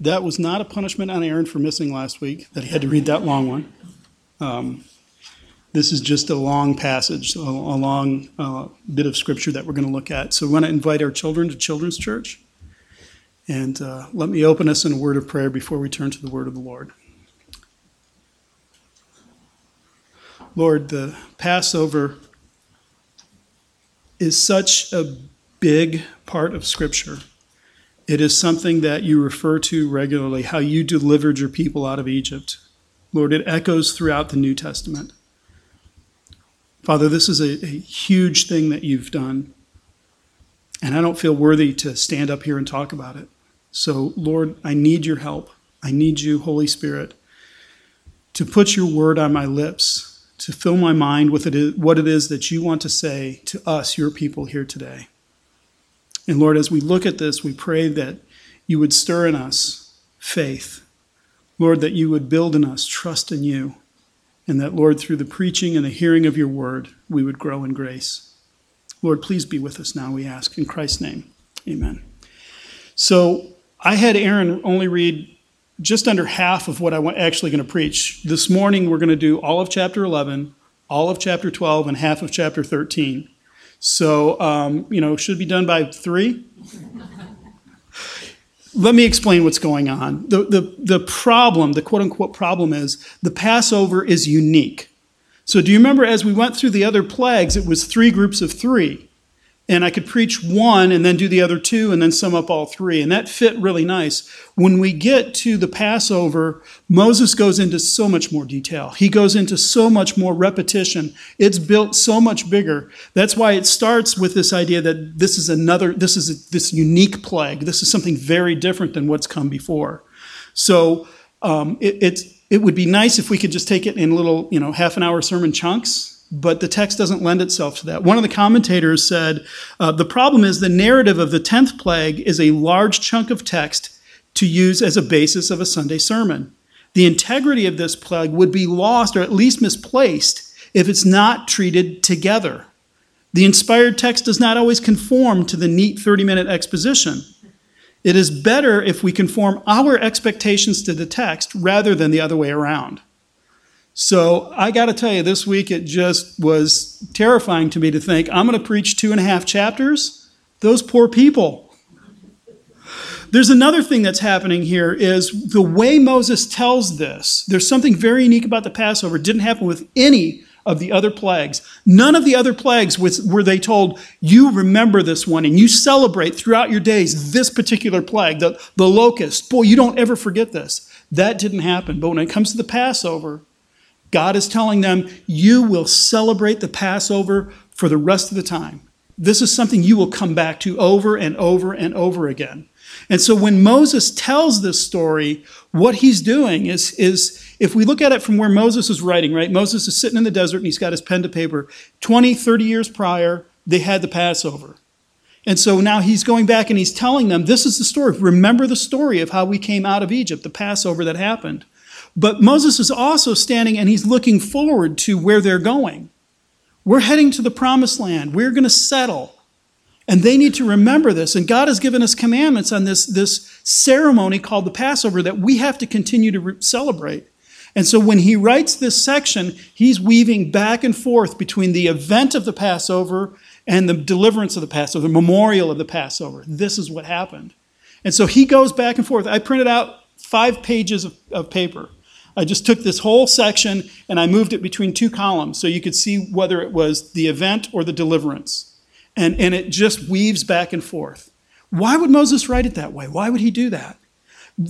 that was not a punishment on Aaron for missing last week, that he had to read that long one. Um, This is just a long passage, a a long uh, bit of scripture that we're going to look at. So we want to invite our children to Children's Church. And uh, let me open us in a word of prayer before we turn to the word of the Lord. Lord, the Passover is such a big part of Scripture. It is something that you refer to regularly, how you delivered your people out of Egypt. Lord, it echoes throughout the New Testament. Father, this is a, a huge thing that you've done, and I don't feel worthy to stand up here and talk about it. So, Lord, I need your help. I need you, Holy Spirit, to put your word on my lips, to fill my mind with it, what it is that you want to say to us, your people here today. And Lord, as we look at this, we pray that you would stir in us faith. Lord, that you would build in us trust in you. And that, Lord, through the preaching and the hearing of your word, we would grow in grace. Lord, please be with us now, we ask. In Christ's name, amen. So I had Aaron only read just under half of what I'm actually going to preach. This morning, we're going to do all of chapter 11, all of chapter 12, and half of chapter 13. So, um, you know, should be done by three. Let me explain what's going on. The, the, the problem, the quote unquote problem, is the Passover is unique. So, do you remember as we went through the other plagues, it was three groups of three? And I could preach one and then do the other two and then sum up all three. And that fit really nice. When we get to the Passover, Moses goes into so much more detail. He goes into so much more repetition. It's built so much bigger. That's why it starts with this idea that this is another, this is a, this unique plague. This is something very different than what's come before. So um, it, it would be nice if we could just take it in little, you know, half an hour sermon chunks but the text doesn't lend itself to that. One of the commentators said uh, the problem is the narrative of the 10th plague is a large chunk of text to use as a basis of a Sunday sermon. The integrity of this plague would be lost or at least misplaced if it's not treated together. The inspired text does not always conform to the neat 30 minute exposition. It is better if we conform our expectations to the text rather than the other way around. So I got to tell you, this week it just was terrifying to me to think I'm going to preach two and a half chapters. Those poor people. There's another thing that's happening here is the way Moses tells this. There's something very unique about the Passover. It didn't happen with any of the other plagues. None of the other plagues was, were they told, you remember this one and you celebrate throughout your days this particular plague, the, the locust. Boy, you don't ever forget this. That didn't happen. But when it comes to the Passover, God is telling them, you will celebrate the Passover for the rest of the time. This is something you will come back to over and over and over again. And so when Moses tells this story, what he's doing is, is if we look at it from where Moses is writing, right? Moses is sitting in the desert and he's got his pen to paper. 20, 30 years prior, they had the Passover. And so now he's going back and he's telling them, this is the story. Remember the story of how we came out of Egypt, the Passover that happened. But Moses is also standing and he's looking forward to where they're going. We're heading to the promised land. We're going to settle. And they need to remember this. And God has given us commandments on this, this ceremony called the Passover that we have to continue to re- celebrate. And so when he writes this section, he's weaving back and forth between the event of the Passover and the deliverance of the Passover, the memorial of the Passover. This is what happened. And so he goes back and forth. I printed out five pages of, of paper. I just took this whole section and I moved it between two columns so you could see whether it was the event or the deliverance. And, and it just weaves back and forth. Why would Moses write it that way? Why would he do that?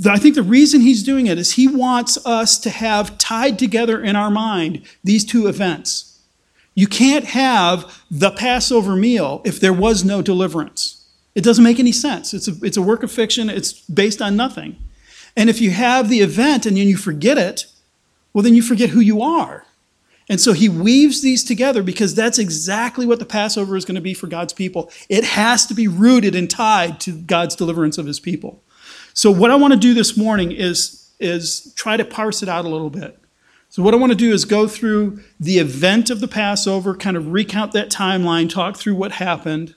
I think the reason he's doing it is he wants us to have tied together in our mind these two events. You can't have the Passover meal if there was no deliverance. It doesn't make any sense. It's a, it's a work of fiction, it's based on nothing. And if you have the event and then you forget it, well, then you forget who you are. And so he weaves these together because that's exactly what the Passover is going to be for God's people. It has to be rooted and tied to God's deliverance of his people. So what I want to do this morning is, is try to parse it out a little bit. So what I want to do is go through the event of the Passover, kind of recount that timeline, talk through what happened,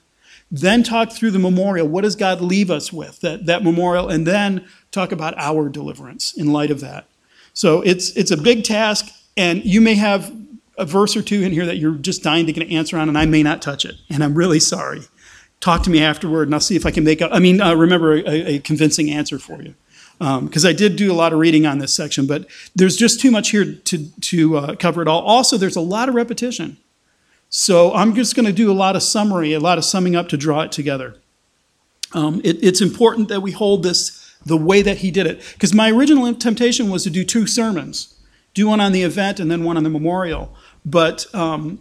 then talk through the memorial. What does God leave us with, that, that memorial, and then talk about our deliverance in light of that. So it's, it's a big task, and you may have a verse or two in here that you're just dying to get an answer on, and I may not touch it, and I'm really sorry. Talk to me afterward, and I'll see if I can make a, I mean, uh, remember a, a convincing answer for you because um, I did do a lot of reading on this section, but there's just too much here to, to uh, cover it all. Also, there's a lot of repetition. So I'm just going to do a lot of summary, a lot of summing up to draw it together. Um, it, it's important that we hold this the way that he did it. Because my original temptation was to do two sermons do one on the event and then one on the memorial. But um,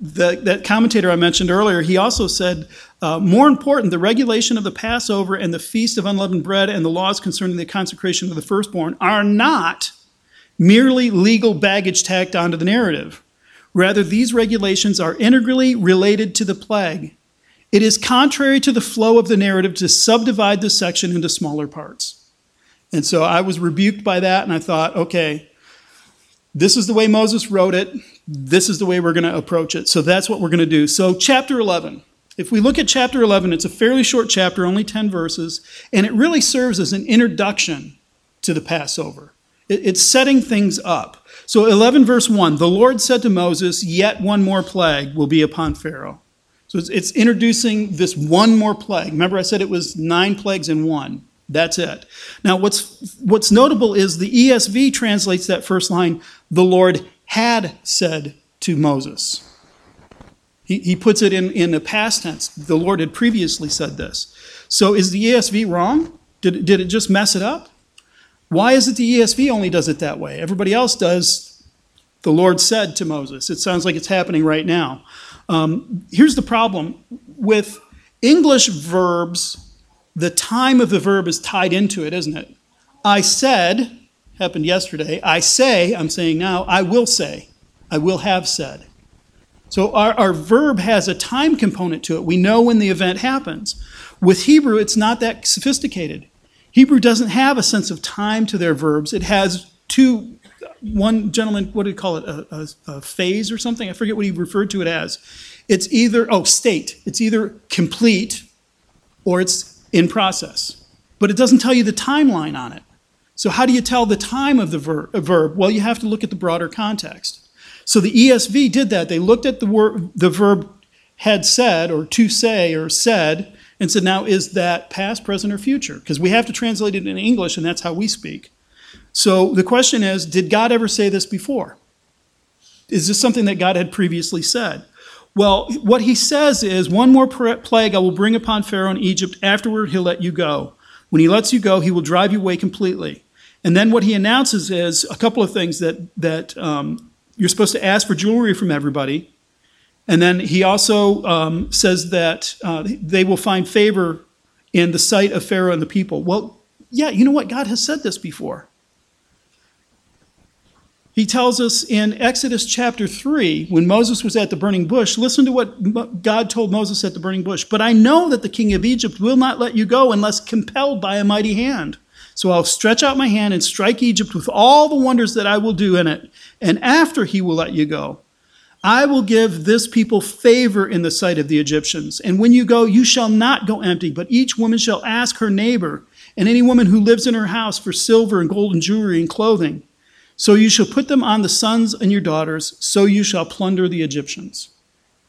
the, that commentator I mentioned earlier, he also said, uh, more important, the regulation of the Passover and the Feast of Unleavened Bread and the laws concerning the consecration of the firstborn are not merely legal baggage tacked onto the narrative. Rather, these regulations are integrally related to the plague. It is contrary to the flow of the narrative to subdivide this section into smaller parts. And so I was rebuked by that, and I thought, okay, this is the way Moses wrote it. This is the way we're going to approach it. So that's what we're going to do. So, chapter 11. If we look at chapter 11, it's a fairly short chapter, only 10 verses, and it really serves as an introduction to the Passover. It's setting things up. So, 11 verse 1 The Lord said to Moses, Yet one more plague will be upon Pharaoh. So, it's, it's introducing this one more plague. Remember, I said it was nine plagues in one. That's it. Now, what's, what's notable is the ESV translates that first line, the Lord had said to Moses. He, he puts it in, in the past tense. The Lord had previously said this. So is the ESV wrong? Did, did it just mess it up? Why is it the ESV only does it that way? Everybody else does, the Lord said to Moses. It sounds like it's happening right now. Um, here's the problem with English verbs the time of the verb is tied into it, isn't it? I said, happened yesterday. I say, I'm saying now, I will say, I will have said. So our, our verb has a time component to it. We know when the event happens. With Hebrew, it's not that sophisticated. Hebrew doesn't have a sense of time to their verbs. It has two, one gentleman, what did he call it, a, a, a phase or something? I forget what he referred to it as. It's either, oh, state. It's either complete or it's in process. But it doesn't tell you the timeline on it. So, how do you tell the time of the ver- verb? Well, you have to look at the broader context. So, the ESV did that. They looked at the, the verb had said, or to say, or said, and said, now is that past, present, or future? Because we have to translate it in English, and that's how we speak. So, the question is did God ever say this before? Is this something that God had previously said? Well, what he says is, One more plague I will bring upon Pharaoh in Egypt. Afterward, he'll let you go. When he lets you go, he will drive you away completely. And then what he announces is a couple of things that, that um, you're supposed to ask for jewelry from everybody. And then he also um, says that uh, they will find favor in the sight of Pharaoh and the people. Well, yeah, you know what? God has said this before. He tells us in Exodus chapter 3, when Moses was at the burning bush, listen to what God told Moses at the burning bush. But I know that the king of Egypt will not let you go unless compelled by a mighty hand. So I'll stretch out my hand and strike Egypt with all the wonders that I will do in it. And after he will let you go, I will give this people favor in the sight of the Egyptians. And when you go, you shall not go empty, but each woman shall ask her neighbor and any woman who lives in her house for silver and gold and jewelry and clothing. So you shall put them on the sons and your daughters, so you shall plunder the Egyptians.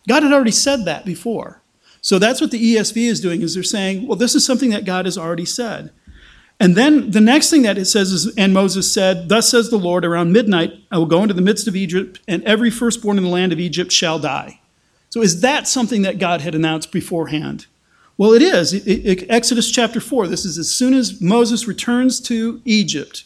God had already said that before. So that's what the ESV is doing is they're saying, well, this is something that God has already said. And then the next thing that it says is, and Moses said, Thus says the Lord, around midnight I will go into the midst of Egypt, and every firstborn in the land of Egypt shall die. So is that something that God had announced beforehand? Well, it is. It, it, Exodus chapter 4, this is as soon as Moses returns to Egypt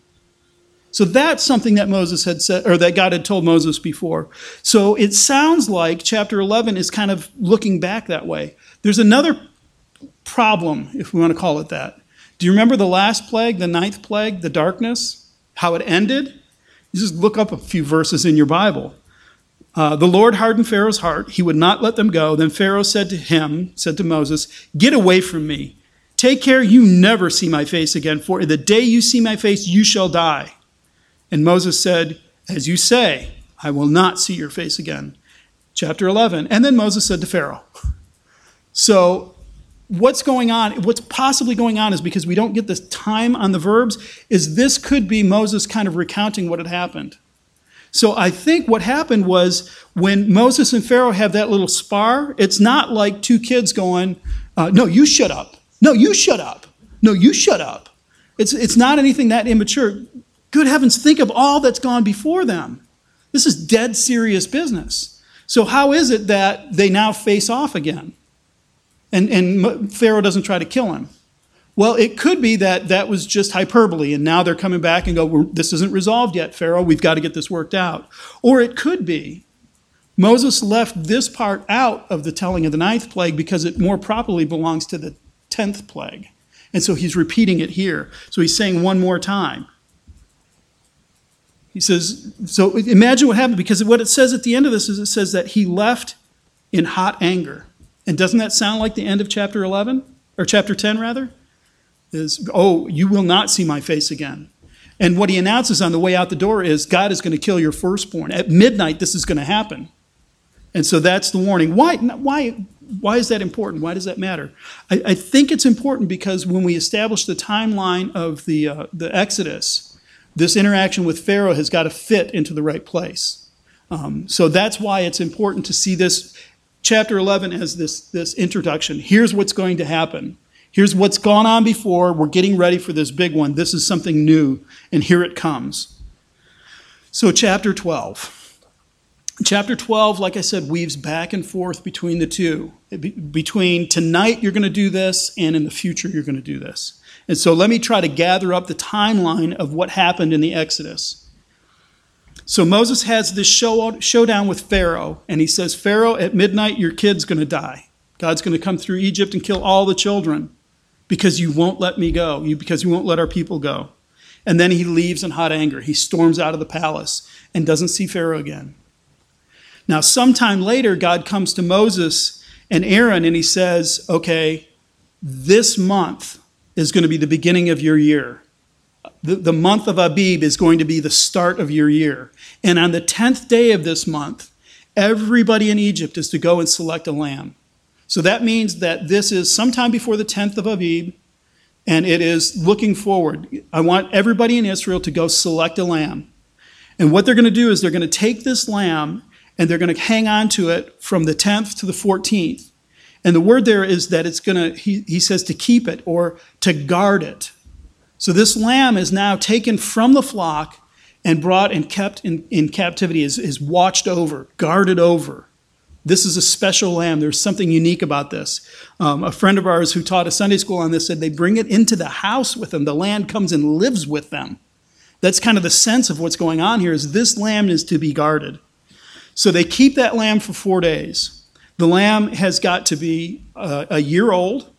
So that's something that Moses had said, or that God had told Moses before. So it sounds like chapter 11 is kind of looking back that way. There's another problem, if we want to call it that. Do you remember the last plague, the ninth plague, the darkness? How it ended? You just look up a few verses in your Bible. Uh, the Lord hardened Pharaoh's heart. He would not let them go. Then Pharaoh said to him, said to Moses, Get away from me. Take care you never see my face again, for the day you see my face, you shall die. And Moses said, As you say, I will not see your face again. Chapter 11. And then Moses said to Pharaoh. So, what's going on, what's possibly going on is because we don't get this time on the verbs, is this could be Moses kind of recounting what had happened. So I think what happened was when Moses and Pharaoh have that little spar, it's not like two kids going, uh, No, you shut up. No, you shut up. No, you shut up. It's, it's not anything that immature. Good heavens, think of all that's gone before them. This is dead serious business. So, how is it that they now face off again? And, and Pharaoh doesn't try to kill him. Well, it could be that that was just hyperbole, and now they're coming back and go, This isn't resolved yet, Pharaoh. We've got to get this worked out. Or it could be Moses left this part out of the telling of the ninth plague because it more properly belongs to the tenth plague. And so he's repeating it here. So he's saying one more time. He says, So imagine what happened, because what it says at the end of this is it says that he left in hot anger. And doesn't that sound like the end of chapter 11? Or chapter 10, rather? is, oh, you will not see my face again. And what he announces on the way out the door is, God is going to kill your firstborn. At midnight, this is going to happen. And so that's the warning. Why, why, why is that important? Why does that matter? I, I think it's important because when we establish the timeline of the, uh, the Exodus, this interaction with Pharaoh has got to fit into the right place. Um, so that's why it's important to see this chapter 11 as this, this introduction. Here's what's going to happen. Here's what's gone on before. We're getting ready for this big one. This is something new, and here it comes. So, chapter 12. Chapter 12, like I said, weaves back and forth between the two. Between tonight, you're going to do this, and in the future, you're going to do this. And so, let me try to gather up the timeline of what happened in the Exodus. So, Moses has this show, showdown with Pharaoh, and he says, Pharaoh, at midnight, your kid's going to die. God's going to come through Egypt and kill all the children because you won't let me go, you, because you won't let our people go. And then he leaves in hot anger. He storms out of the palace and doesn't see Pharaoh again. Now, sometime later, God comes to Moses and Aaron and he says, Okay, this month is going to be the beginning of your year. The, the month of Abib is going to be the start of your year. And on the 10th day of this month, everybody in Egypt is to go and select a lamb. So that means that this is sometime before the 10th of Abib, and it is looking forward. I want everybody in Israel to go select a lamb. And what they're going to do is they're going to take this lamb and they're going to hang on to it from the 10th to the 14th. And the word there is that it's going to, he, he says to keep it or to guard it. So this lamb is now taken from the flock and brought and kept in, in captivity, is, is watched over, guarded over. This is a special lamb. There's something unique about this. Um, a friend of ours who taught a Sunday school on this said they bring it into the house with them. The lamb comes and lives with them. That's kind of the sense of what's going on here is this lamb is to be guarded. So they keep that lamb for four days. The lamb has got to be uh, a year old,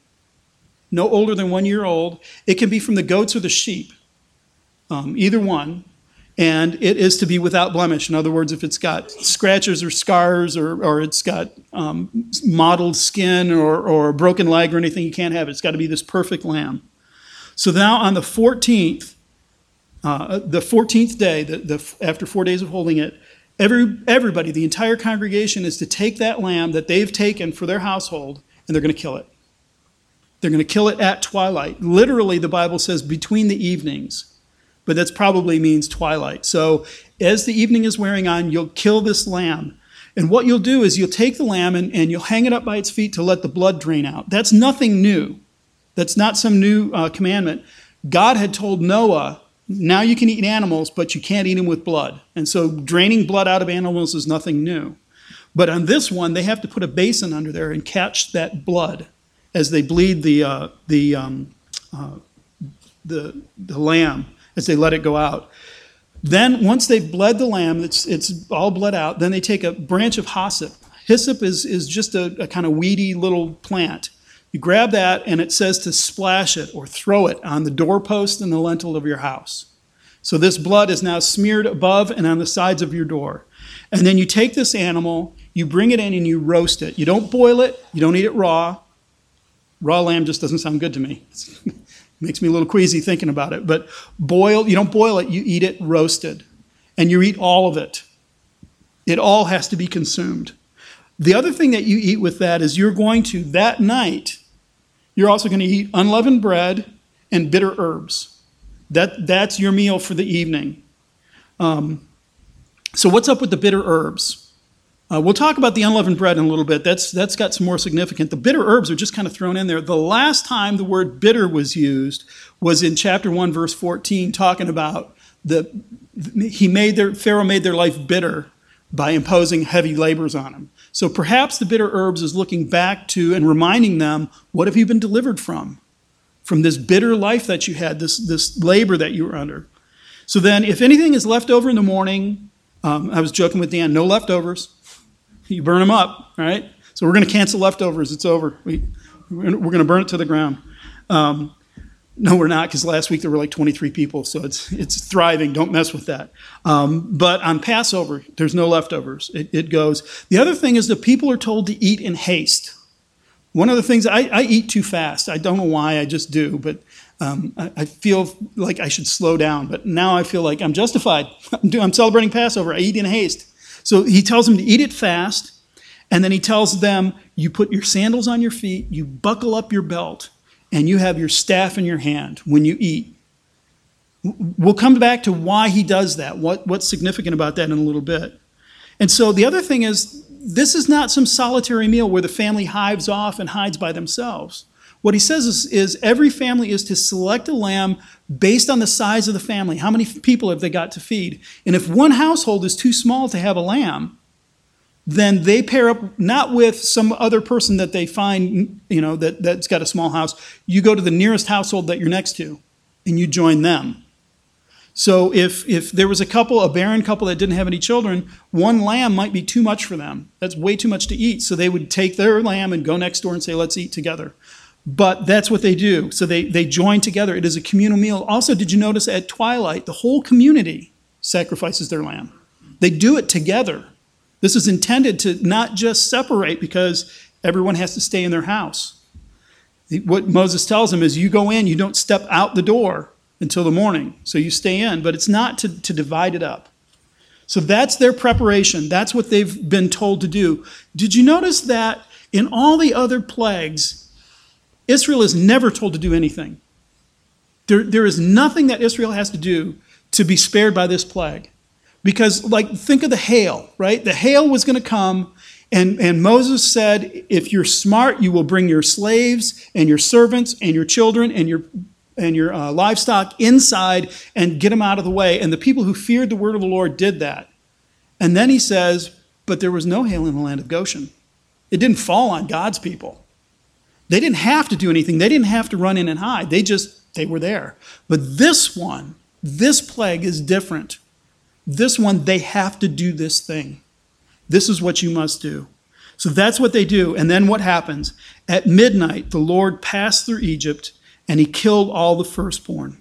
no older than one year old. It can be from the goats or the sheep, um, either one and it is to be without blemish. In other words, if it's got scratches or scars or, or it's got um, mottled skin or, or a broken leg or anything, you can't have it. It's got to be this perfect lamb. So now on the 14th, uh, the 14th day, the, the, after four days of holding it, every, everybody, the entire congregation, is to take that lamb that they've taken for their household and they're going to kill it. They're going to kill it at twilight. Literally, the Bible says between the evenings but that probably means twilight. So as the evening is wearing on, you'll kill this lamb. And what you'll do is you'll take the lamb and, and you'll hang it up by its feet to let the blood drain out. That's nothing new. That's not some new uh, commandment. God had told Noah, now you can eat animals, but you can't eat them with blood. And so draining blood out of animals is nothing new. But on this one, they have to put a basin under there and catch that blood as they bleed the, uh, the, um, uh, the, the lamb as they let it go out. Then, once they've bled the lamb, it's, it's all bled out, then they take a branch of hyssop. Hyssop is, is just a, a kind of weedy little plant. You grab that, and it says to splash it or throw it on the doorpost and the lintel of your house. So this blood is now smeared above and on the sides of your door. And then you take this animal, you bring it in and you roast it. You don't boil it, you don't eat it raw. Raw lamb just doesn't sound good to me. It makes me a little queasy thinking about it. But boil, you don't boil it, you eat it roasted. And you eat all of it. It all has to be consumed. The other thing that you eat with that is you're going to, that night, you're also going to eat unleavened bread and bitter herbs. That, that's your meal for the evening. Um, so, what's up with the bitter herbs? Uh, we'll talk about the unleavened bread in a little bit. That's, that's got some more significant. The bitter herbs are just kind of thrown in there. The last time the word bitter was used was in chapter 1, verse 14, talking about the, he made their, Pharaoh made their life bitter by imposing heavy labors on them. So perhaps the bitter herbs is looking back to and reminding them, what have you been delivered from? From this bitter life that you had, this, this labor that you were under. So then, if anything is left over in the morning, um, I was joking with Dan, no leftovers. You burn them up, right? So we're going to cancel leftovers. It's over. We, we're going to burn it to the ground. Um, no, we're not, because last week there were like 23 people, so it's it's thriving. Don't mess with that. Um, but on Passover, there's no leftovers. It, it, goes. The other thing is that people are told to eat in haste. One of the things I, I eat too fast. I don't know why. I just do, but um, I, I, feel like I should slow down. But now I feel like I'm justified. I'm, I'm celebrating Passover. I eat in haste. So he tells them to eat it fast, and then he tells them, "You put your sandals on your feet. You buckle up your belt." And you have your staff in your hand when you eat. We'll come back to why he does that, what, what's significant about that in a little bit. And so the other thing is, this is not some solitary meal where the family hives off and hides by themselves. What he says is, is, every family is to select a lamb based on the size of the family. How many people have they got to feed? And if one household is too small to have a lamb, then they pair up not with some other person that they find, you know, that, that's got a small house. You go to the nearest household that you're next to and you join them. So if, if there was a couple, a barren couple that didn't have any children, one lamb might be too much for them. That's way too much to eat. So they would take their lamb and go next door and say, let's eat together. But that's what they do. So they, they join together. It is a communal meal. Also, did you notice at twilight, the whole community sacrifices their lamb? They do it together. This is intended to not just separate because everyone has to stay in their house. What Moses tells them is you go in, you don't step out the door until the morning. So you stay in, but it's not to, to divide it up. So that's their preparation. That's what they've been told to do. Did you notice that in all the other plagues, Israel is never told to do anything? There, there is nothing that Israel has to do to be spared by this plague. Because, like, think of the hail, right? The hail was going to come, and, and Moses said, If you're smart, you will bring your slaves and your servants and your children and your and your uh, livestock inside and get them out of the way. And the people who feared the word of the Lord did that. And then he says, But there was no hail in the land of Goshen. It didn't fall on God's people. They didn't have to do anything, they didn't have to run in and hide. They just, they were there. But this one, this plague is different. This one, they have to do this thing. This is what you must do. So that's what they do. And then what happens? At midnight, the Lord passed through Egypt and he killed all the firstborn.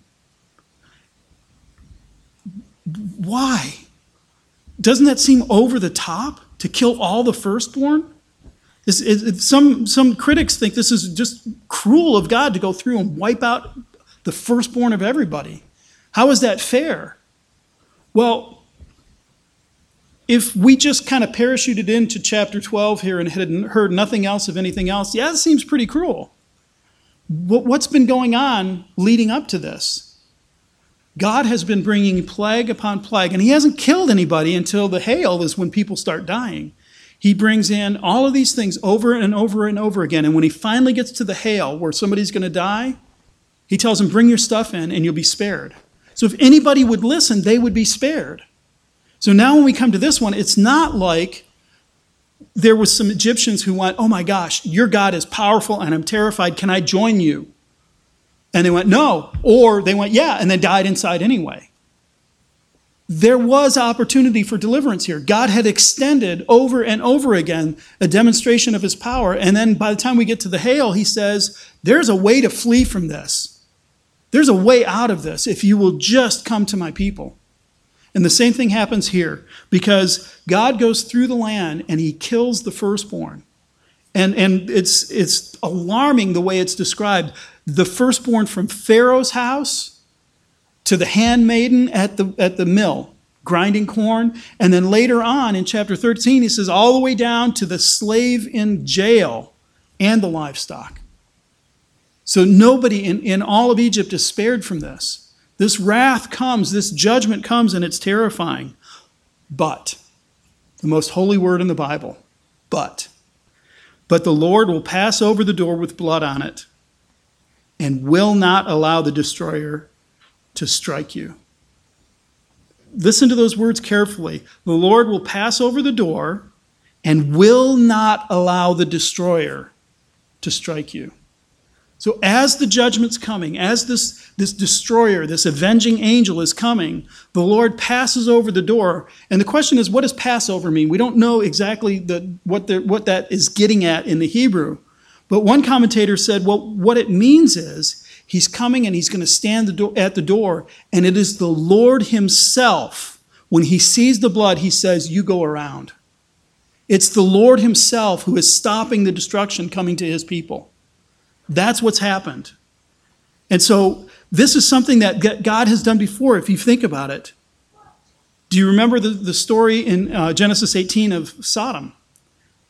Why? Doesn't that seem over the top to kill all the firstborn? Some, some critics think this is just cruel of God to go through and wipe out the firstborn of everybody. How is that fair? Well, if we just kind of parachuted into chapter 12 here and had heard nothing else of anything else, yeah, it seems pretty cruel. What's been going on leading up to this? God has been bringing plague upon plague, and He hasn't killed anybody until the hail is when people start dying. He brings in all of these things over and over and over again. And when He finally gets to the hail where somebody's going to die, He tells them, Bring your stuff in and you'll be spared. So if anybody would listen, they would be spared. So now when we come to this one, it's not like there was some Egyptians who went, "Oh my gosh, your God is powerful and I'm terrified. Can I join you?" And they went, "No." Or they went, "Yeah," and they died inside anyway. There was opportunity for deliverance here. God had extended over and over again a demonstration of his power. And then by the time we get to the hail, he says, There's a way to flee from this. There's a way out of this if you will just come to my people. And the same thing happens here because God goes through the land and he kills the firstborn. And, and it's, it's alarming the way it's described. The firstborn from Pharaoh's house to the handmaiden at the, at the mill grinding corn. And then later on in chapter 13, he says, all the way down to the slave in jail and the livestock. So nobody in, in all of Egypt is spared from this. This wrath comes, this judgment comes, and it's terrifying. But, the most holy word in the Bible, but, but the Lord will pass over the door with blood on it and will not allow the destroyer to strike you. Listen to those words carefully. The Lord will pass over the door and will not allow the destroyer to strike you. So, as the judgment's coming, as this, this destroyer, this avenging angel is coming, the Lord passes over the door. And the question is, what does Passover mean? We don't know exactly the, what, the, what that is getting at in the Hebrew. But one commentator said, well, what it means is he's coming and he's going to stand the do- at the door, and it is the Lord himself. When he sees the blood, he says, You go around. It's the Lord himself who is stopping the destruction coming to his people. That's what's happened. And so this is something that God has done before, if you think about it. Do you remember the, the story in uh, Genesis 18 of Sodom?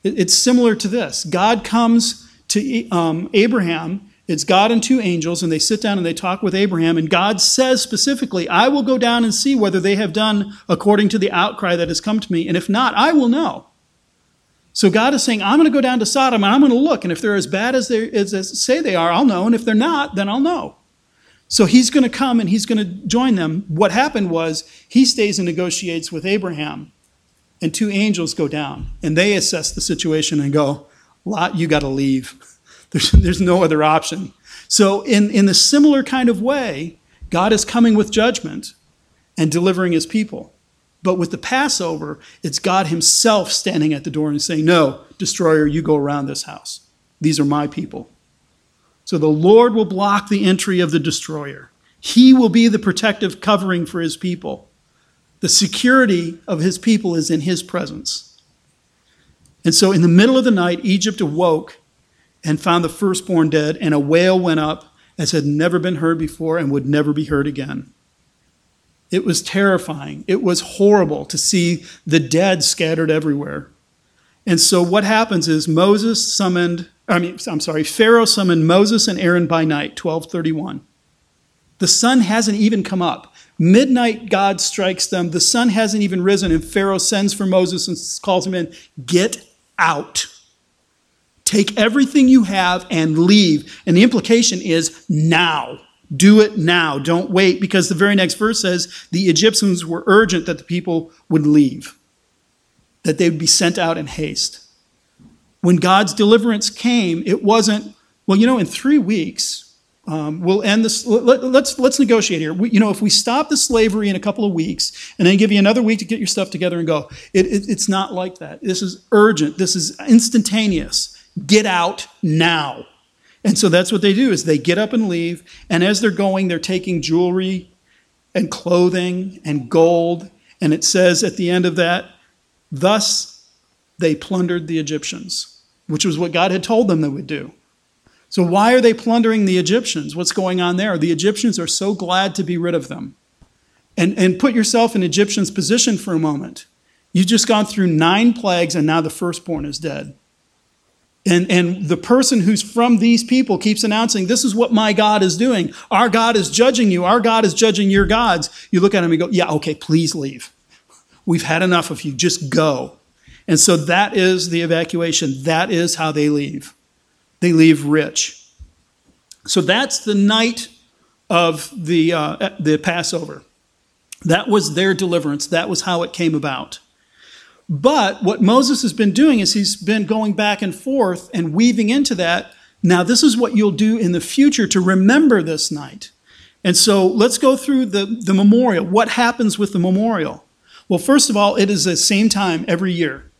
It, it's similar to this. God comes to um, Abraham, it's God and two angels, and they sit down and they talk with Abraham. And God says specifically, I will go down and see whether they have done according to the outcry that has come to me. And if not, I will know. So God is saying, I'm going to go down to Sodom and I'm going to look. And if they're as bad as they as, as say they are, I'll know. And if they're not, then I'll know. So he's going to come and he's going to join them. What happened was he stays and negotiates with Abraham, and two angels go down and they assess the situation and go, Lot, you got to leave. There's, there's no other option. So, in, in a similar kind of way, God is coming with judgment and delivering his people. But with the Passover, it's God Himself standing at the door and saying, No, destroyer, you go around this house. These are my people. So the Lord will block the entry of the destroyer. He will be the protective covering for His people. The security of His people is in His presence. And so in the middle of the night, Egypt awoke and found the firstborn dead, and a wail went up as had never been heard before and would never be heard again. It was terrifying. It was horrible to see the dead scattered everywhere. And so what happens is Moses summoned, I mean, I'm sorry, Pharaoh summoned Moses and Aaron by night, 1231. The sun hasn't even come up. Midnight, God strikes them. The sun hasn't even risen, and Pharaoh sends for Moses and calls him in Get out. Take everything you have and leave. And the implication is now. Do it now. Don't wait, because the very next verse says the Egyptians were urgent that the people would leave, that they would be sent out in haste. When God's deliverance came, it wasn't, well, you know, in three weeks, um, we'll end this. Let, us let's, let's negotiate here. We, you know, if we stop the slavery in a couple of weeks and then give you another week to get your stuff together and go, it, it, it's not like that. This is urgent. This is instantaneous. Get out now. And so that's what they do is they get up and leave, and as they're going, they're taking jewelry and clothing and gold, and it says at the end of that, thus they plundered the Egyptians, which was what God had told them they would do. So why are they plundering the Egyptians? What's going on there? The Egyptians are so glad to be rid of them. And, and put yourself in Egyptian's position for a moment. You've just gone through nine plagues, and now the firstborn is dead. And, and the person who's from these people keeps announcing, This is what my God is doing. Our God is judging you. Our God is judging your gods. You look at him and go, Yeah, okay, please leave. We've had enough of you. Just go. And so that is the evacuation. That is how they leave. They leave rich. So that's the night of the, uh, the Passover. That was their deliverance. That was how it came about. But what Moses has been doing is he's been going back and forth and weaving into that. Now, this is what you'll do in the future to remember this night. And so let's go through the, the memorial. What happens with the memorial? Well, first of all, it is the same time every year.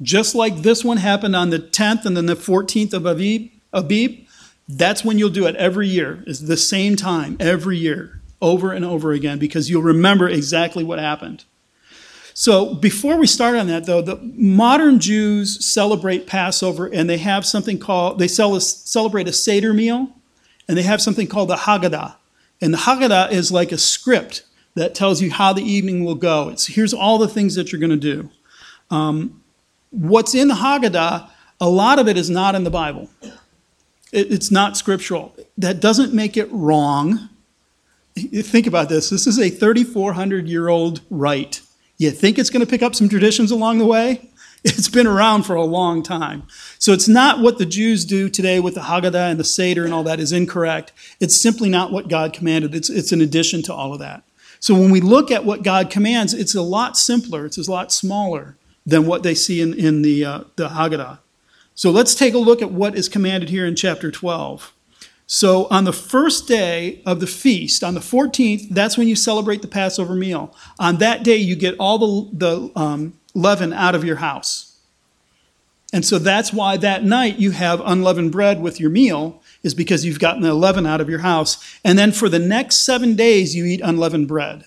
Just like this one happened on the 10th and then the 14th of Abib, Abib That's when you'll do it every year. It's the same time every year, over and over again, because you'll remember exactly what happened. So before we start on that, though, the modern Jews celebrate Passover, and they have something called they celebrate a Seder meal, and they have something called the Haggadah. And the Haggadah is like a script that tells you how the evening will go. It's here's all the things that you're going to do. Um, what's in the Haggadah, a lot of it is not in the Bible. It, it's not scriptural. That doesn't make it wrong. Think about this. This is a 3,400 year old rite. You think it's going to pick up some traditions along the way? It's been around for a long time. So it's not what the Jews do today with the Haggadah and the Seder and all that is incorrect. It's simply not what God commanded. It's, it's an addition to all of that. So when we look at what God commands, it's a lot simpler, it's a lot smaller than what they see in, in the, uh, the Haggadah. So let's take a look at what is commanded here in chapter 12. So on the first day of the feast, on the 14th, that's when you celebrate the Passover meal. On that day, you get all the, the um, leaven out of your house. And so that's why that night you have unleavened bread with your meal, is because you've gotten the leaven out of your house. And then for the next seven days, you eat unleavened bread.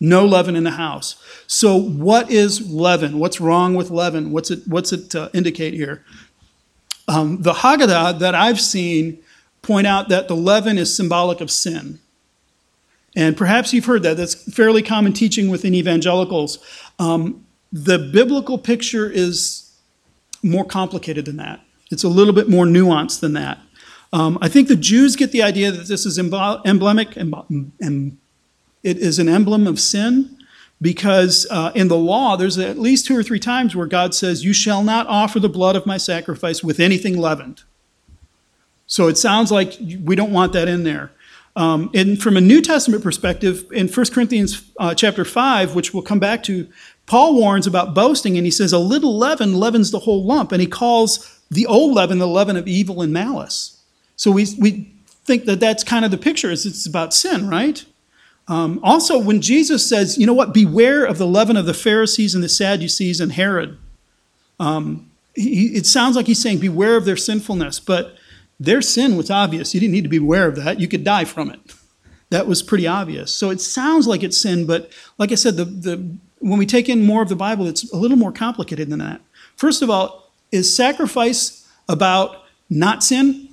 No leaven in the house. So, what is leaven? What's wrong with leaven? What's it, what's it uh, indicate here? Um, the Haggadah that I've seen point out that the leaven is symbolic of sin. And perhaps you've heard that. That's fairly common teaching within evangelicals. Um, the biblical picture is more complicated than that, it's a little bit more nuanced than that. Um, I think the Jews get the idea that this is emblemic, and it is an emblem of sin because uh, in the law, there's at least two or three times where God says, You shall not offer the blood of my sacrifice with anything leavened. So it sounds like we don't want that in there. Um, and from a New Testament perspective, in 1 Corinthians uh, chapter 5, which we'll come back to, Paul warns about boasting, and he says, A little leaven leavens the whole lump. And he calls the old leaven the leaven of evil and malice. So we, we think that that's kind of the picture, is it's about sin, right? Um, also, when Jesus says, you know what, beware of the leaven of the Pharisees and the Sadducees and Herod, um, he, it sounds like he's saying, beware of their sinfulness. But their sin was obvious. You didn't need to be aware of that. You could die from it. That was pretty obvious. So it sounds like it's sin, but like I said, the, the, when we take in more of the Bible, it's a little more complicated than that. First of all, is sacrifice about not sin?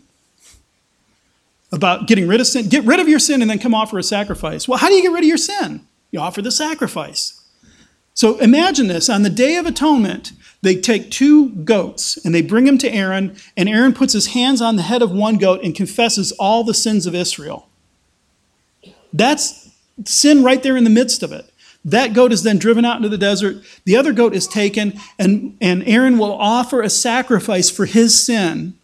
About getting rid of sin? Get rid of your sin and then come offer a sacrifice. Well, how do you get rid of your sin? You offer the sacrifice. So imagine this on the Day of Atonement, they take two goats and they bring them to Aaron, and Aaron puts his hands on the head of one goat and confesses all the sins of Israel. That's sin right there in the midst of it. That goat is then driven out into the desert. The other goat is taken, and, and Aaron will offer a sacrifice for his sin.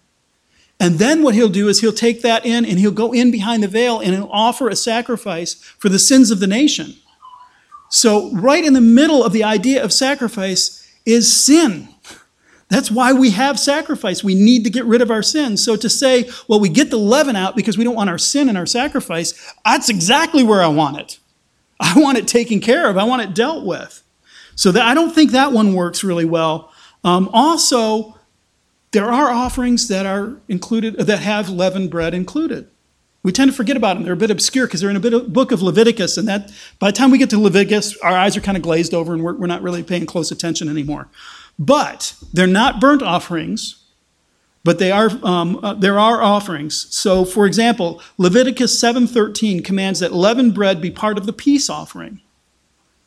And then what he'll do is he'll take that in and he'll go in behind the veil and he'll offer a sacrifice for the sins of the nation. So, right in the middle of the idea of sacrifice is sin. That's why we have sacrifice. We need to get rid of our sins. So to say, well, we get the leaven out because we don't want our sin in our sacrifice, that's exactly where I want it. I want it taken care of. I want it dealt with. So that, I don't think that one works really well. Um, also, there are offerings that are included that have leavened bread included. We tend to forget about them. They're a bit obscure because they're in a bit of book of Leviticus, and that by the time we get to Leviticus, our eyes are kind of glazed over and we're, we're not really paying close attention anymore. But they're not burnt offerings, but they are um, uh, there are offerings. So, for example, Leviticus 7:13 commands that leavened bread be part of the peace offering.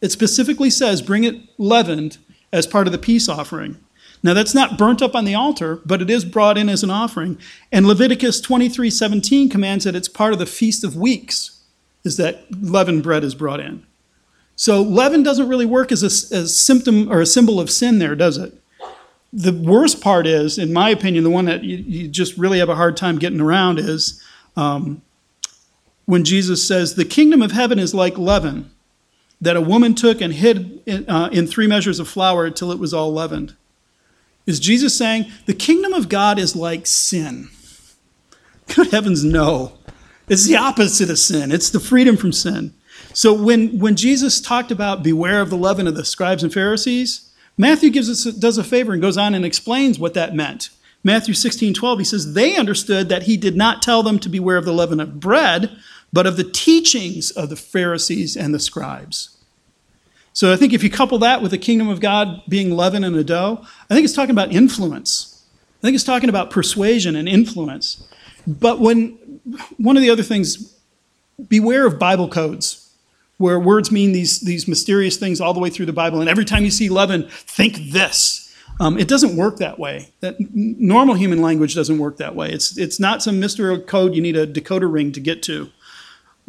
It specifically says, "Bring it leavened as part of the peace offering." Now that's not burnt up on the altar, but it is brought in as an offering. And Leviticus 23 17 commands that it's part of the Feast of Weeks, is that leavened bread is brought in. So leaven doesn't really work as a, as symptom or a symbol of sin there, does it? The worst part is, in my opinion, the one that you, you just really have a hard time getting around is um, when Jesus says, The kingdom of heaven is like leaven that a woman took and hid in, uh, in three measures of flour until it was all leavened. Is Jesus saying the kingdom of God is like sin? Good heavens, no. It's the opposite of sin, it's the freedom from sin. So when, when Jesus talked about beware of the leaven of the scribes and Pharisees, Matthew gives us does a favor and goes on and explains what that meant. Matthew 16, 12, he says, They understood that he did not tell them to beware of the leaven of bread, but of the teachings of the Pharisees and the scribes. So I think if you couple that with the kingdom of God being leaven in a dough, I think it's talking about influence. I think it's talking about persuasion and influence. But when one of the other things, beware of Bible codes, where words mean these, these mysterious things all the way through the Bible, and every time you see leaven, think this. Um, it doesn't work that way. That normal human language doesn't work that way. It's it's not some mystery code you need a decoder ring to get to.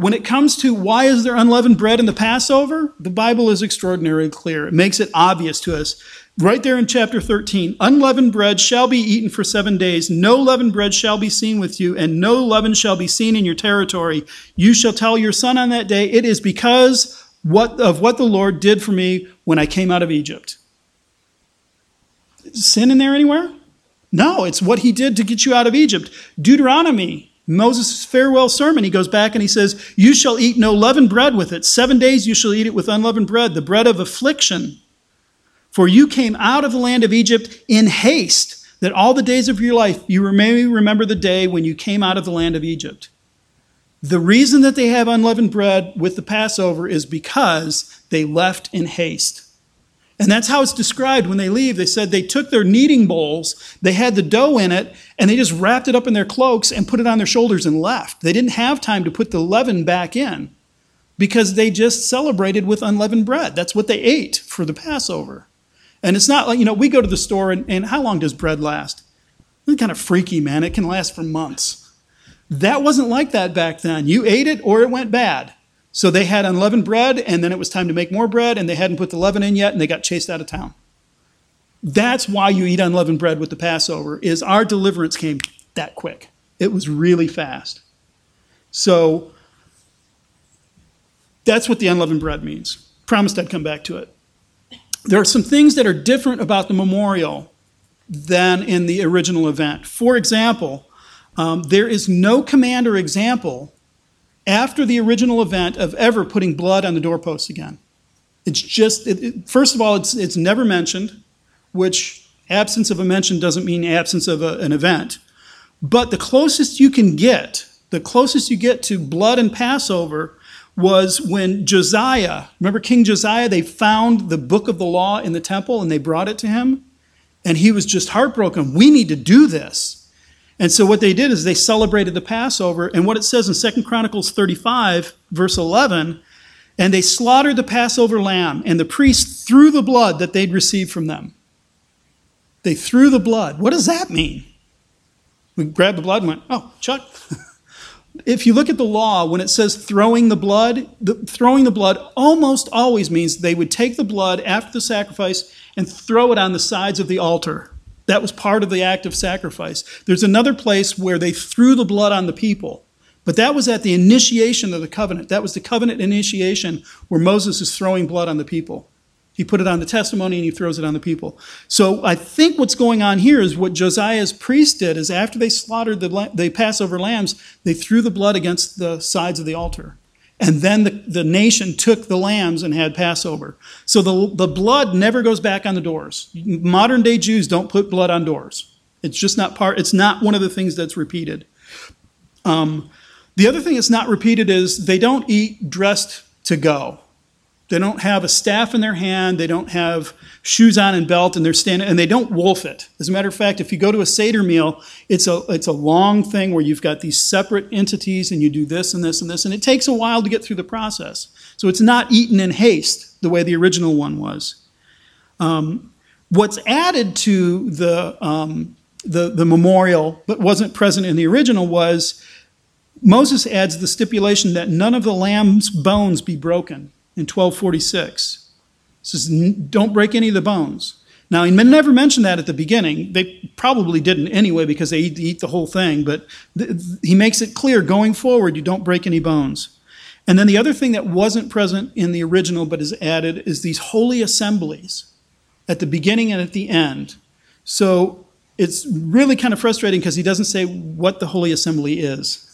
When it comes to why is there unleavened bread in the Passover, the Bible is extraordinarily clear. It makes it obvious to us. Right there in chapter 13, unleavened bread shall be eaten for seven days. No leavened bread shall be seen with you, and no leaven shall be seen in your territory. You shall tell your son on that day, it is because what, of what the Lord did for me when I came out of Egypt. Sin in there anywhere? No, it's what he did to get you out of Egypt. Deuteronomy Moses' farewell sermon, he goes back and he says, You shall eat no leavened bread with it. Seven days you shall eat it with unleavened bread, the bread of affliction. For you came out of the land of Egypt in haste, that all the days of your life you may remember the day when you came out of the land of Egypt. The reason that they have unleavened bread with the Passover is because they left in haste. And that's how it's described when they leave. They said they took their kneading bowls, they had the dough in it, and they just wrapped it up in their cloaks and put it on their shoulders and left. They didn't have time to put the leaven back in because they just celebrated with unleavened bread. That's what they ate for the Passover. And it's not like, you know, we go to the store and, and how long does bread last? It's kind of freaky, man. It can last for months. That wasn't like that back then. You ate it or it went bad. So they had unleavened bread, and then it was time to make more bread, and they hadn't put the leaven in yet, and they got chased out of town. That's why you eat unleavened bread with the Passover, is our deliverance came that quick. It was really fast. So that's what the unleavened bread means. Promised I'd come back to it. There are some things that are different about the memorial than in the original event. For example, um, there is no command or example after the original event of ever putting blood on the doorposts again. It's just, it, it, first of all, it's, it's never mentioned, which absence of a mention doesn't mean absence of a, an event. But the closest you can get, the closest you get to blood and Passover was when Josiah, remember King Josiah, they found the book of the law in the temple and they brought it to him. And he was just heartbroken. We need to do this. And so what they did is they celebrated the Passover, and what it says in Second Chronicles 35, verse 11, and they slaughtered the Passover lamb, and the priests threw the blood that they'd received from them. They threw the blood. What does that mean? We grabbed the blood and went, oh, Chuck. if you look at the law, when it says throwing the blood, the, throwing the blood almost always means they would take the blood after the sacrifice and throw it on the sides of the altar. That was part of the act of sacrifice. There's another place where they threw the blood on the people, but that was at the initiation of the covenant. That was the covenant initiation where Moses is throwing blood on the people. He put it on the testimony and he throws it on the people. So I think what's going on here is what Josiah's priest did is after they slaughtered the, the Passover lambs, they threw the blood against the sides of the altar. And then the, the nation took the lambs and had Passover. So the, the blood never goes back on the doors. Modern day Jews don't put blood on doors. It's just not part, it's not one of the things that's repeated. Um, the other thing that's not repeated is they don't eat dressed to go. They don't have a staff in their hand. They don't have shoes on and belt, and they're standing and they don't wolf it. As a matter of fact, if you go to a seder meal, it's a it's a long thing where you've got these separate entities, and you do this and this and this, and it takes a while to get through the process. So it's not eaten in haste the way the original one was. Um, what's added to the um, the the memorial, but wasn't present in the original, was Moses adds the stipulation that none of the lamb's bones be broken in 1246. It says, don't break any of the bones. Now, he never mentioned that at the beginning. They probably didn't anyway because they eat, the whole thing, but he makes it clear going forward, you don't break any bones. And then the other thing that wasn't present in the original but is added is these holy assemblies at the beginning and at the end. So it's really kind of frustrating because he doesn't say what the holy assembly is.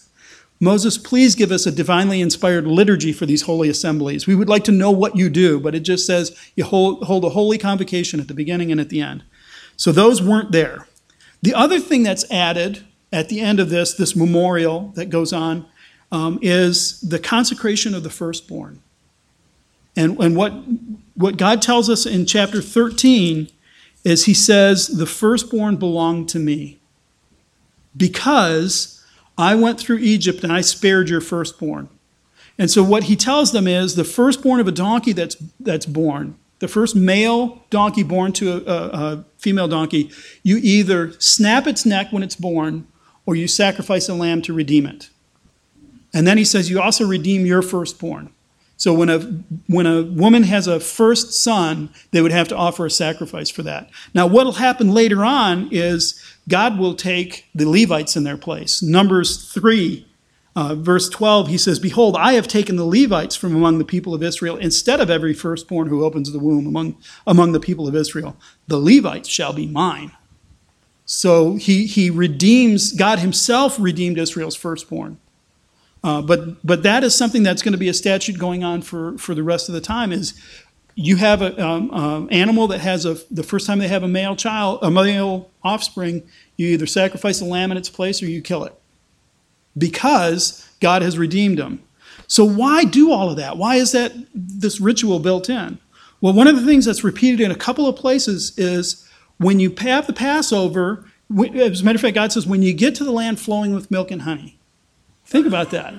Moses, please give us a divinely inspired liturgy for these holy assemblies. We would like to know what you do, but it just says you hold, hold a holy convocation at the beginning and at the end. So those weren't there. The other thing that's added at the end of this, this memorial that goes on, um, is the consecration of the firstborn. And, and what, what God tells us in chapter 13 is He says, The firstborn belong to me because I went through Egypt and I spared your firstborn. And so what He tells them is the firstborn of a donkey that's, that's born, the first male donkey born to a, a, a female donkey, you either snap its neck when it's born or you sacrifice a lamb to redeem it. And then he says, You also redeem your firstborn. So when a, when a woman has a first son, they would have to offer a sacrifice for that. Now, what will happen later on is God will take the Levites in their place. Numbers 3, uh, verse 12, he says, Behold, I have taken the Levites from among the people of Israel instead of every firstborn who opens the womb among, among the people of Israel. The Levites shall be mine. So he, he redeems, God himself redeemed Israel's firstborn. Uh, but but that is something that's going to be a statute going on for, for the rest of the time. Is you have an um, um, animal that has a the first time they have a male child, a male offspring, you either sacrifice a lamb in its place or you kill it, because God has redeemed them. So why do all of that? Why is that this ritual built in? Well, one of the things that's repeated in a couple of places is when you have the Passover. As a matter of fact, God says, when you get to the land flowing with milk and honey, Think about that.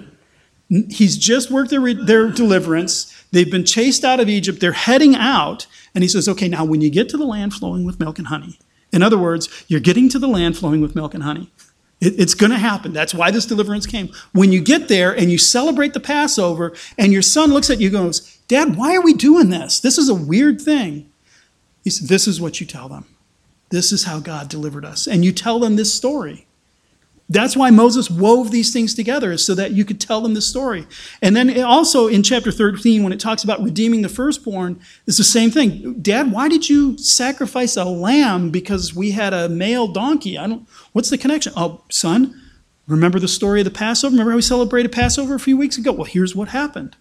He's just worked their, their deliverance. They've been chased out of Egypt. They're heading out. And he says, okay, now when you get to the land flowing with milk and honey, in other words, you're getting to the land flowing with milk and honey. It, it's going to happen. That's why this deliverance came. When you get there and you celebrate the Passover, and your son looks at you goes, Dad, why are we doing this? This is a weird thing. He said, This is what you tell them. This is how God delivered us. And you tell them this story. That's why Moses wove these things together, so that you could tell them the story. And then also in chapter 13, when it talks about redeeming the firstborn, it's the same thing. Dad, why did you sacrifice a lamb because we had a male donkey? I don't, what's the connection? Oh, son, remember the story of the Passover? Remember how we celebrated Passover a few weeks ago? Well, here's what happened.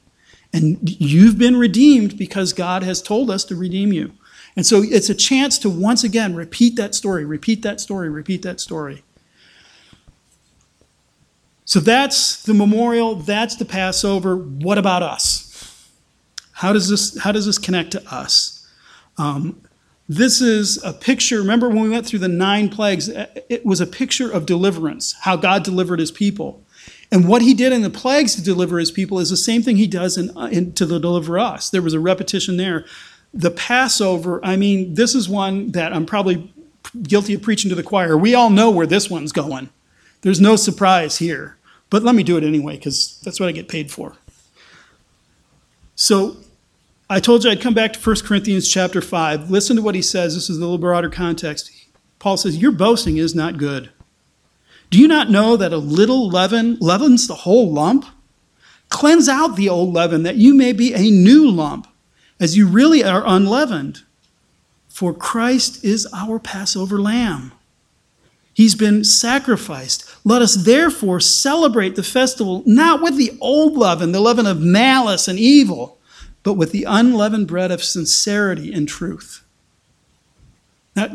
And you've been redeemed because God has told us to redeem you. And so it's a chance to once again repeat that story, repeat that story, repeat that story. So that's the memorial, that's the Passover. What about us? How does this, how does this connect to us? Um, this is a picture. Remember when we went through the nine plagues? It was a picture of deliverance, how God delivered his people. And what he did in the plagues to deliver his people is the same thing he does in, in, to deliver us. There was a repetition there. The Passover, I mean, this is one that I'm probably guilty of preaching to the choir. We all know where this one's going. There's no surprise here. But let me do it anyway, because that's what I get paid for. So I told you I'd come back to 1 Corinthians chapter 5. Listen to what he says. This is the little broader context. Paul says, Your boasting is not good. Do you not know that a little leaven leavens the whole lump? Cleanse out the old leaven, that you may be a new lump, as you really are unleavened. For Christ is our Passover lamb. He's been sacrificed. Let us therefore celebrate the festival not with the old leaven, the leaven of malice and evil, but with the unleavened bread of sincerity and truth. Now,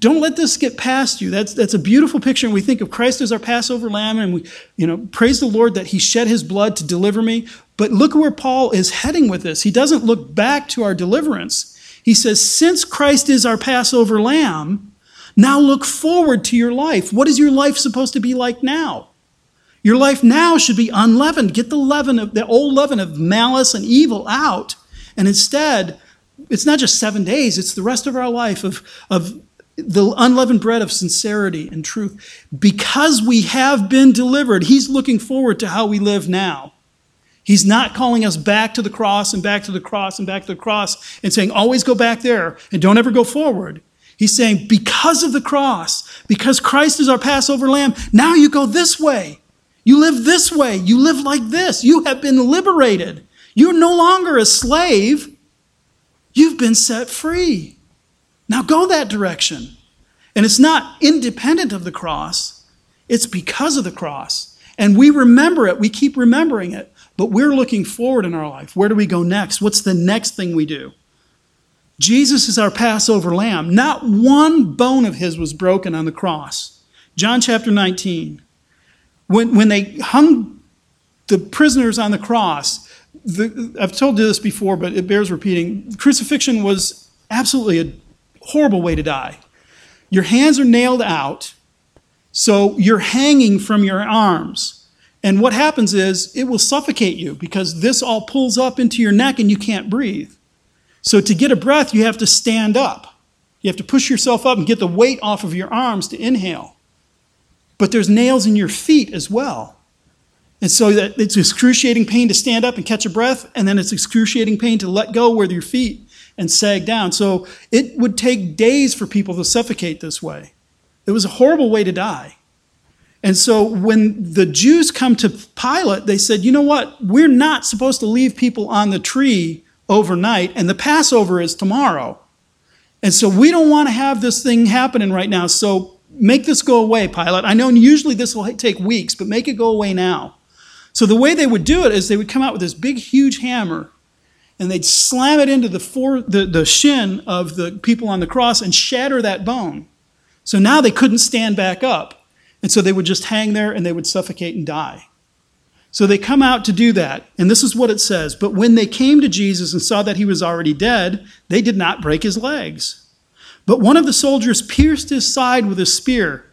don't let this get past you. That's, that's a beautiful picture. And we think of Christ as our Passover lamb, and we, you know, praise the Lord that he shed his blood to deliver me. But look where Paul is heading with this. He doesn't look back to our deliverance. He says, since Christ is our Passover lamb, now look forward to your life. What is your life supposed to be like now? Your life now should be unleavened. Get the leaven of the old leaven of malice and evil out. And instead, it's not just seven days, it's the rest of our life of, of the unleavened bread of sincerity and truth. Because we have been delivered, He's looking forward to how we live now. He's not calling us back to the cross and back to the cross and back to the cross and saying, always go back there and don't ever go forward. He's saying, because of the cross, because Christ is our Passover lamb, now you go this way. You live this way. You live like this. You have been liberated. You're no longer a slave. You've been set free. Now go that direction. And it's not independent of the cross, it's because of the cross. And we remember it, we keep remembering it, but we're looking forward in our life. Where do we go next? What's the next thing we do? Jesus is our Passover lamb. Not one bone of his was broken on the cross. John chapter 19. When, when they hung the prisoners on the cross, the, I've told you this before, but it bears repeating. Crucifixion was absolutely a horrible way to die. Your hands are nailed out, so you're hanging from your arms. And what happens is it will suffocate you because this all pulls up into your neck and you can't breathe. So to get a breath, you have to stand up. You have to push yourself up and get the weight off of your arms to inhale. But there's nails in your feet as well. And so that it's excruciating pain to stand up and catch a breath, and then it's excruciating pain to let go with your feet and sag down. So it would take days for people to suffocate this way. It was a horrible way to die. And so when the Jews come to Pilate, they said, you know what? We're not supposed to leave people on the tree overnight, and the Passover is tomorrow. And so we don't want to have this thing happening right now. So make this go away, Pilate. I know usually this will take weeks, but make it go away now. So the way they would do it is they would come out with this big, huge hammer and they'd slam it into the, four, the, the shin of the people on the cross and shatter that bone. So now they couldn't stand back up. And so they would just hang there and they would suffocate and die. So they come out to do that. And this is what it says But when they came to Jesus and saw that he was already dead, they did not break his legs. But one of the soldiers pierced his side with a spear,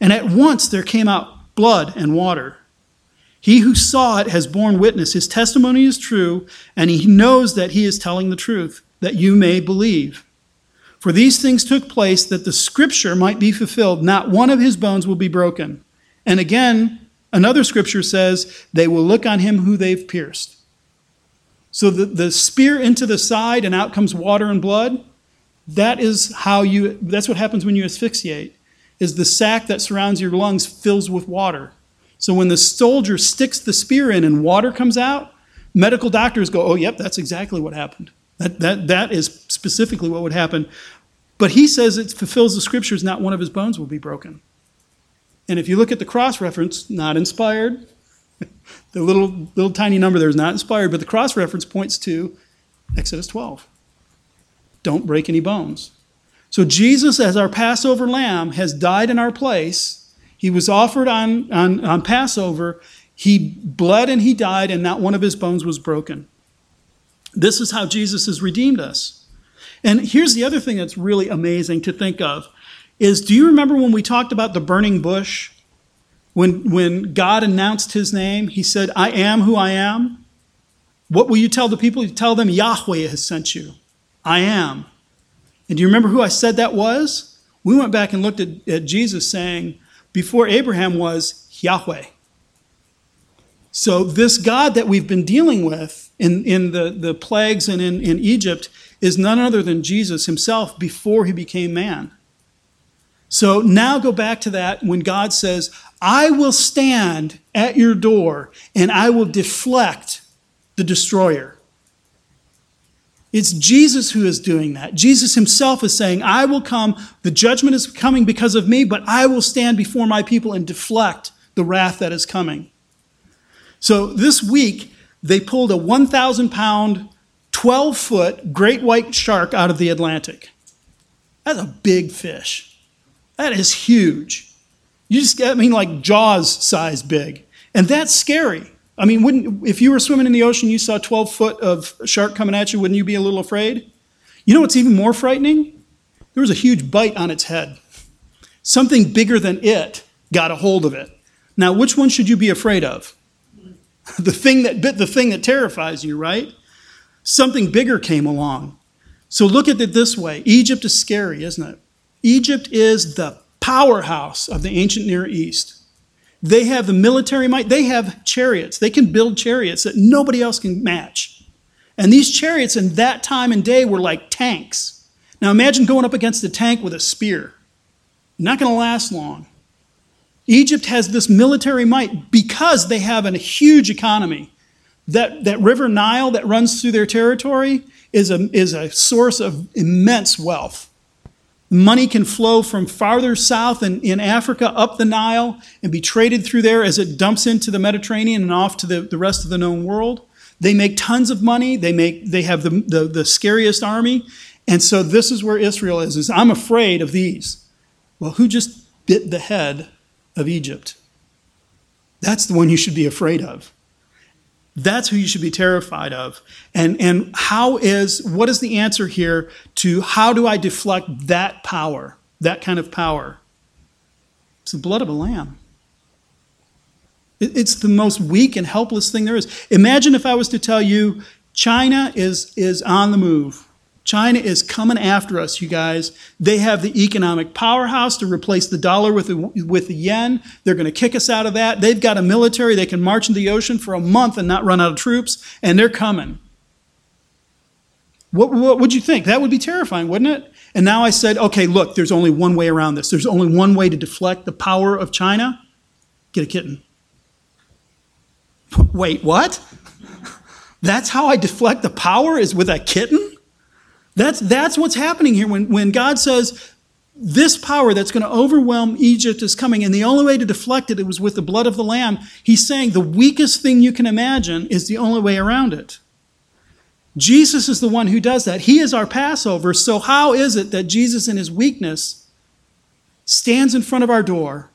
and at once there came out blood and water. He who saw it has borne witness. His testimony is true, and he knows that he is telling the truth, that you may believe. For these things took place that the scripture might be fulfilled. Not one of his bones will be broken. And again, another scripture says, they will look on him who they've pierced. So the, the spear into the side, and out comes water and blood. That is how you, that's what happens when you asphyxiate, is the sac that surrounds your lungs fills with water. So when the soldier sticks the spear in and water comes out, medical doctors go, oh, yep, that's exactly what happened. That, that, that is specifically what would happen. But he says it fulfills the scriptures, not one of his bones will be broken. And if you look at the cross reference, not inspired, the little, little tiny number there is not inspired, but the cross reference points to Exodus 12. Don't break any bones. So Jesus, as our Passover lamb, has died in our place he was offered on, on, on Passover. He bled and he died, and not one of his bones was broken. This is how Jesus has redeemed us. And here's the other thing that's really amazing to think of is do you remember when we talked about the burning bush? When, when God announced his name, he said, I am who I am. What will you tell the people? You tell them Yahweh has sent you. I am. And do you remember who I said that was? We went back and looked at, at Jesus saying, before Abraham was Yahweh. So, this God that we've been dealing with in, in the, the plagues and in, in Egypt is none other than Jesus himself before he became man. So, now go back to that when God says, I will stand at your door and I will deflect the destroyer. It's Jesus who is doing that. Jesus himself is saying, I will come, the judgment is coming because of me, but I will stand before my people and deflect the wrath that is coming. So this week, they pulled a 1,000 pound, 12 foot great white shark out of the Atlantic. That's a big fish. That is huge. You just, I mean, like Jaws size big. And that's scary. I mean, wouldn't if you were swimming in the ocean, you saw 12 foot of shark coming at you, wouldn't you be a little afraid? You know what's even more frightening? There was a huge bite on its head. Something bigger than it got a hold of it. Now, which one should you be afraid of? the thing that bit the thing that terrifies you, right? Something bigger came along. So look at it this way Egypt is scary, isn't it? Egypt is the powerhouse of the ancient Near East. They have the military might, they have chariots. They can build chariots that nobody else can match. And these chariots in that time and day were like tanks. Now imagine going up against a tank with a spear. Not going to last long. Egypt has this military might because they have a huge economy. That, that river Nile that runs through their territory is a, is a source of immense wealth. Money can flow from farther south in, in Africa up the Nile and be traded through there as it dumps into the Mediterranean and off to the, the rest of the known world. They make tons of money. They, make, they have the, the, the scariest army. And so this is where Israel is, is I'm afraid of these. Well, who just bit the head of Egypt? That's the one you should be afraid of. That's who you should be terrified of. And, and how is, what is the answer here to how do I deflect that power, that kind of power? It's the blood of a lamb. It's the most weak and helpless thing there is. Imagine if I was to tell you China is, is on the move. China is coming after us, you guys. They have the economic powerhouse to replace the dollar with the, with the yen. They're going to kick us out of that. They've got a military. They can march in the ocean for a month and not run out of troops, and they're coming. What, what would you think? That would be terrifying, wouldn't it? And now I said, okay, look, there's only one way around this. There's only one way to deflect the power of China get a kitten. Wait, what? That's how I deflect the power is with a kitten? That's, that's what's happening here when, when God says, this power that's going to overwhelm Egypt is coming, and the only way to deflect it, it was with the blood of the Lamb. He's saying the weakest thing you can imagine is the only way around it. Jesus is the one who does that. He is our Passover. So, how is it that Jesus, in his weakness, stands in front of our door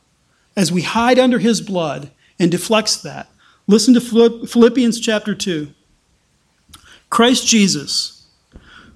as we hide under his blood and deflects that? Listen to Philippians chapter 2. Christ Jesus,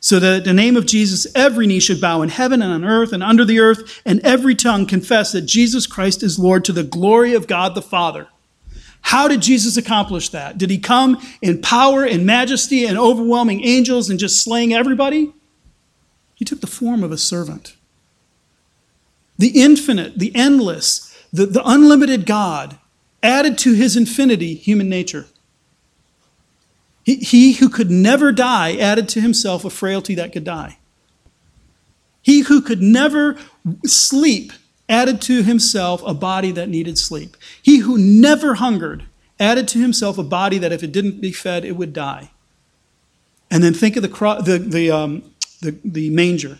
so that at the name of Jesus, every knee should bow in heaven and on earth and under the earth, and every tongue confess that Jesus Christ is Lord to the glory of God the Father. How did Jesus accomplish that? Did he come in power and majesty and overwhelming angels and just slaying everybody? He took the form of a servant. The infinite, the endless, the, the unlimited God added to his infinity human nature. He, he who could never die added to himself a frailty that could die. He who could never sleep added to himself a body that needed sleep. He who never hungered added to himself a body that if it didn't be fed, it would die. And then think of the, the, the, um, the, the manger.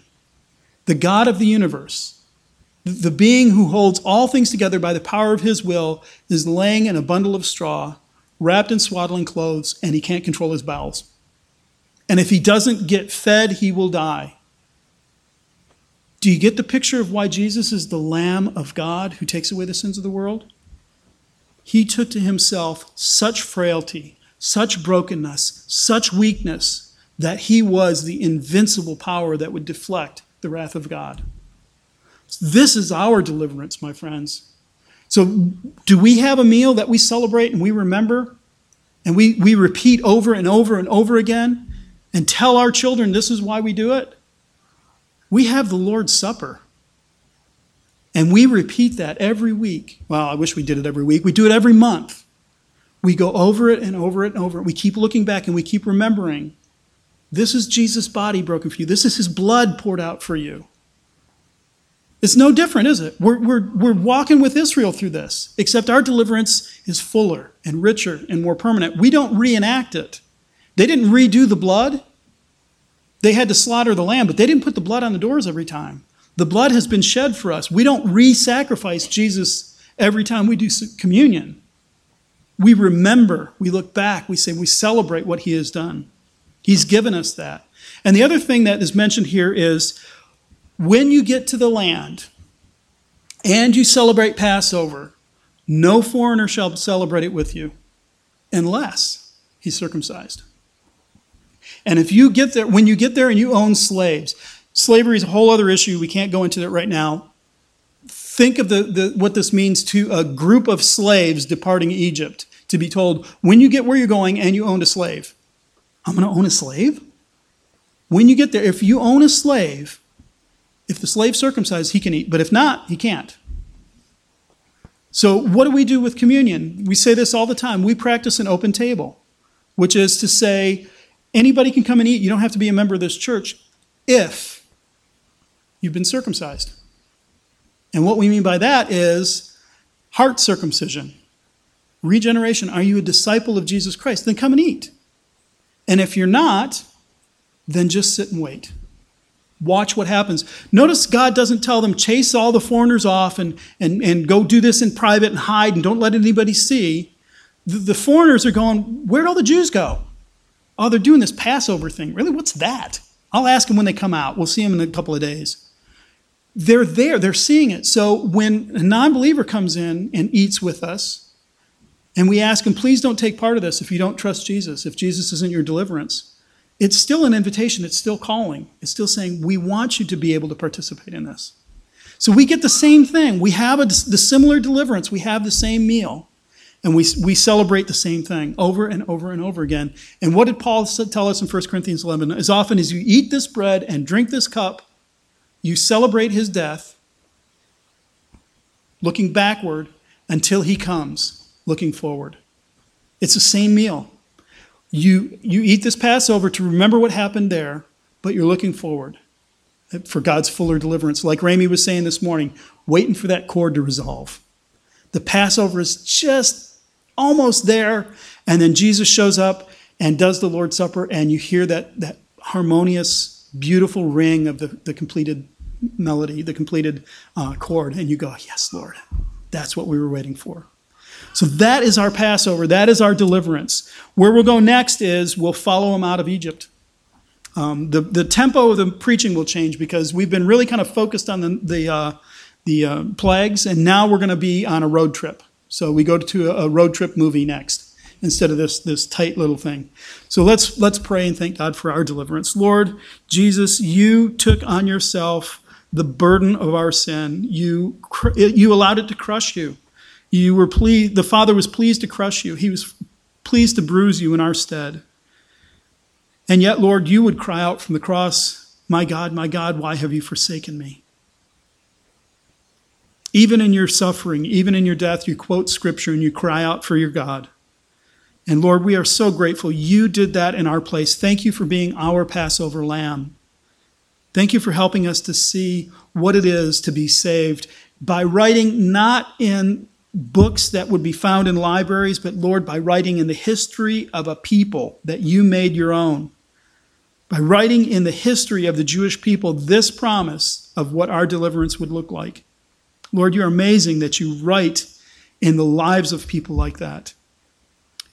The God of the universe, the being who holds all things together by the power of his will, is laying in a bundle of straw wrapped in swaddling clothes, and he can't control his bowels. And if he doesn't get fed, he will die. Do you get the picture of why Jesus is the Lamb of God who takes away the sins of the world? He took to himself such frailty, such brokenness, such weakness, that he was the invincible power that would deflect the wrath of God. This is our deliverance, my friends. So, do we have a meal that we celebrate and we remember and we, we repeat over and over and over again and tell our children this is why we do it? We have the Lord's Supper. And we repeat that every week. Well, I wish we did it every week. We do it every month. We go over it and over it and over it. We keep looking back and we keep remembering this is Jesus' body broken for you, this is his blood poured out for you. It's no different, is it? We're, we're, we're walking with Israel through this, except our deliverance is fuller and richer and more permanent. We don't reenact it. They didn't redo the blood. They had to slaughter the lamb, but they didn't put the blood on the doors every time. The blood has been shed for us. We don't re sacrifice Jesus every time we do communion. We remember, we look back, we say, we celebrate what he has done. He's given us that. And the other thing that is mentioned here is when you get to the land and you celebrate Passover, no foreigner shall celebrate it with you unless he's circumcised. And if you get there, when you get there and you own slaves, slavery is a whole other issue. We can't go into that right now. Think of the, the, what this means to a group of slaves departing Egypt to be told, when you get where you're going and you owned a slave, I'm going to own a slave? When you get there, if you own a slave, if the slave's circumcised, he can eat, but if not, he can't. So, what do we do with communion? We say this all the time. We practice an open table, which is to say, anybody can come and eat. You don't have to be a member of this church if you've been circumcised. And what we mean by that is heart circumcision, regeneration. Are you a disciple of Jesus Christ? Then come and eat. And if you're not, then just sit and wait. Watch what happens. Notice God doesn't tell them, chase all the foreigners off and, and, and go do this in private and hide and don't let anybody see. The, the foreigners are going, Where'd all the Jews go? Oh, they're doing this Passover thing. Really? What's that? I'll ask them when they come out. We'll see them in a couple of days. They're there, they're seeing it. So when a non believer comes in and eats with us, and we ask him, please don't take part of this if you don't trust Jesus, if Jesus isn't your deliverance it's still an invitation, it's still calling. It's still saying, we want you to be able to participate in this. So we get the same thing. We have a, the similar deliverance, we have the same meal, and we, we celebrate the same thing over and over and over again. And what did Paul tell us in 1 Corinthians 11? As often as you eat this bread and drink this cup, you celebrate his death, looking backward until he comes, looking forward. It's the same meal. You, you eat this Passover to remember what happened there, but you're looking forward for God's fuller deliverance. Like Ramey was saying this morning, waiting for that chord to resolve. The Passover is just almost there, and then Jesus shows up and does the Lord's Supper, and you hear that, that harmonious, beautiful ring of the, the completed melody, the completed uh, chord, and you go, Yes, Lord, that's what we were waiting for. So that is our Passover. That is our deliverance. Where we'll go next is we'll follow them out of Egypt. Um, the, the tempo of the preaching will change because we've been really kind of focused on the, the, uh, the uh, plagues, and now we're going to be on a road trip. So we go to a, road trip movie next instead of this, this tight little thing. So let's, let's pray and thank God for our deliverance. Lord Jesus, you took on yourself the burden of our sin. You, you allowed it to crush you. You were pleased, the Father was pleased to crush you. He was pleased to bruise you in our stead. And yet, Lord, you would cry out from the cross, My God, my God, why have you forsaken me? Even in your suffering, even in your death, you quote scripture and you cry out for your God. And Lord, we are so grateful you did that in our place. Thank you for being our Passover lamb. Thank you for helping us to see what it is to be saved by writing not in books that would be found in libraries, but Lord, by writing in the history of a people that you made your own, by writing in the history of the Jewish people this promise of what our deliverance would look like. Lord, you're amazing that you write in the lives of people like that.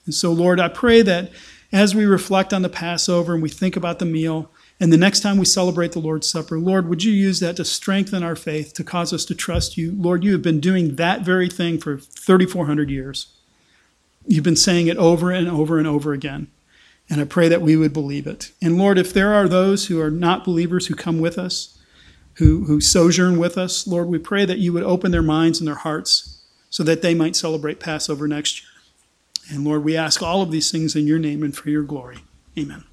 And so, Lord, I pray that as we reflect on the Passover and we think about the meal, and the next time we celebrate the Lord's Supper, Lord, would you use that to strengthen our faith, to cause us to trust you? Lord, you have been doing that very thing for 3,400 years. You've been saying it over and over and over again. And I pray that we would believe it. And Lord, if there are those who are not believers who come with us, who, who sojourn with us, Lord, we pray that you would open their minds and their hearts so that they might celebrate Passover next year. And Lord, we ask all of these things in your name and for your glory. Amen.